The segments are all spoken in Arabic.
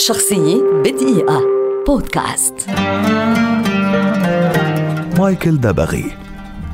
شخصية بدقيقة. بودكاست. مايكل دبغي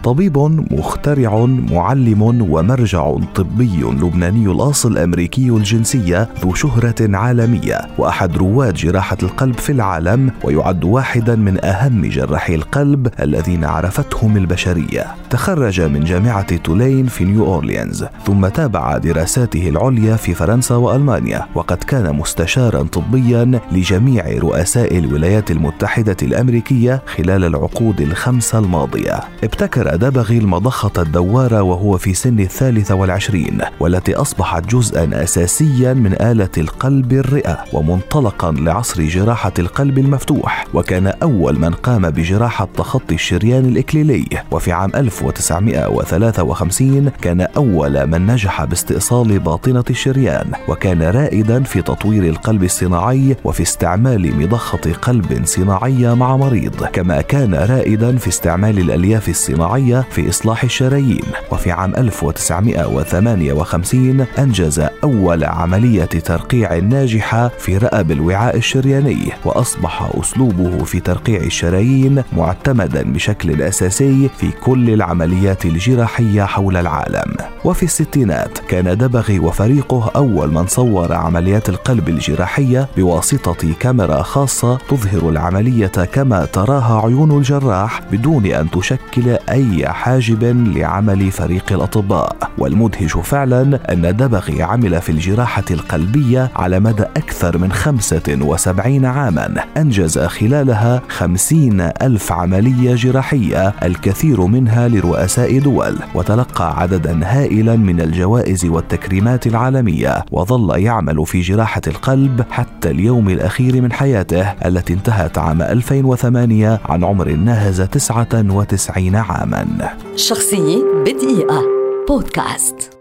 طبيب مخترع معلم ومرجع طبي لبناني الأصل أمريكي الجنسية ذو شهرة عالمية وأحد رواد جراحة القلب في العالم ويعد واحدا من أهم جراحي القلب الذين عرفتهم البشرية. تخرج من جامعة تولين في نيو أورليانز ثم تابع دراساته العليا في فرنسا وألمانيا وقد كان مستشارا طبيا لجميع رؤساء الولايات المتحدة الأمريكية خلال العقود الخمسة الماضية. ابتكر دبغي المضخة الدوارة وهو في سن الثالثة والعشرين والتي أصبحت جزءا أساسيا من آلة القلب الرئة ومنطلقا لعصر جراحة القلب المفتوح وكان أول من قام بجراحة تخطي الشريان الإكليلي. وفي عام 1953 كان أول من نجح باستئصال باطنة الشريان وكان رائدا في تطوير القلب الصناعي وفي استعمال مضخة قلب صناعية مع مريض. كما كان رائدا في استعمال الألياف الصناعية الصناعية في إصلاح الشرايين. وفي عام 1958 أنجز أول عملية ترقيع ناجحة في رأب الوعاء الشرياني وأصبح أسلوبه في ترقيع الشرايين معتمدا بشكل أساسي في كل العمليات الجراحية حول العالم. وفي الستينات كان دبغي وفريقه أول من صور عمليات القلب الجراحية بواسطة كاميرا خاصة تظهر العملية كما تراها عيون الجراح بدون أن تشكل أي حاجب لعمل فريق الأطباء والمدهش فعلا أن دبغي عمل في الجراحة القلبية على مدى أكثر من 75 عاما. أنجز خلالها 50 ألف عملية جراحية الكثير منها لرؤساء دول. وتلقى عددا هائلا من الجوائز والتكريمات العالمية. وظل يعمل في جراحة القلب حتى اليوم الأخير من حياته التي انتهت عام 2008 عن عمر ناهز 99 عاما. شخصية بدقيقة. بودكاست.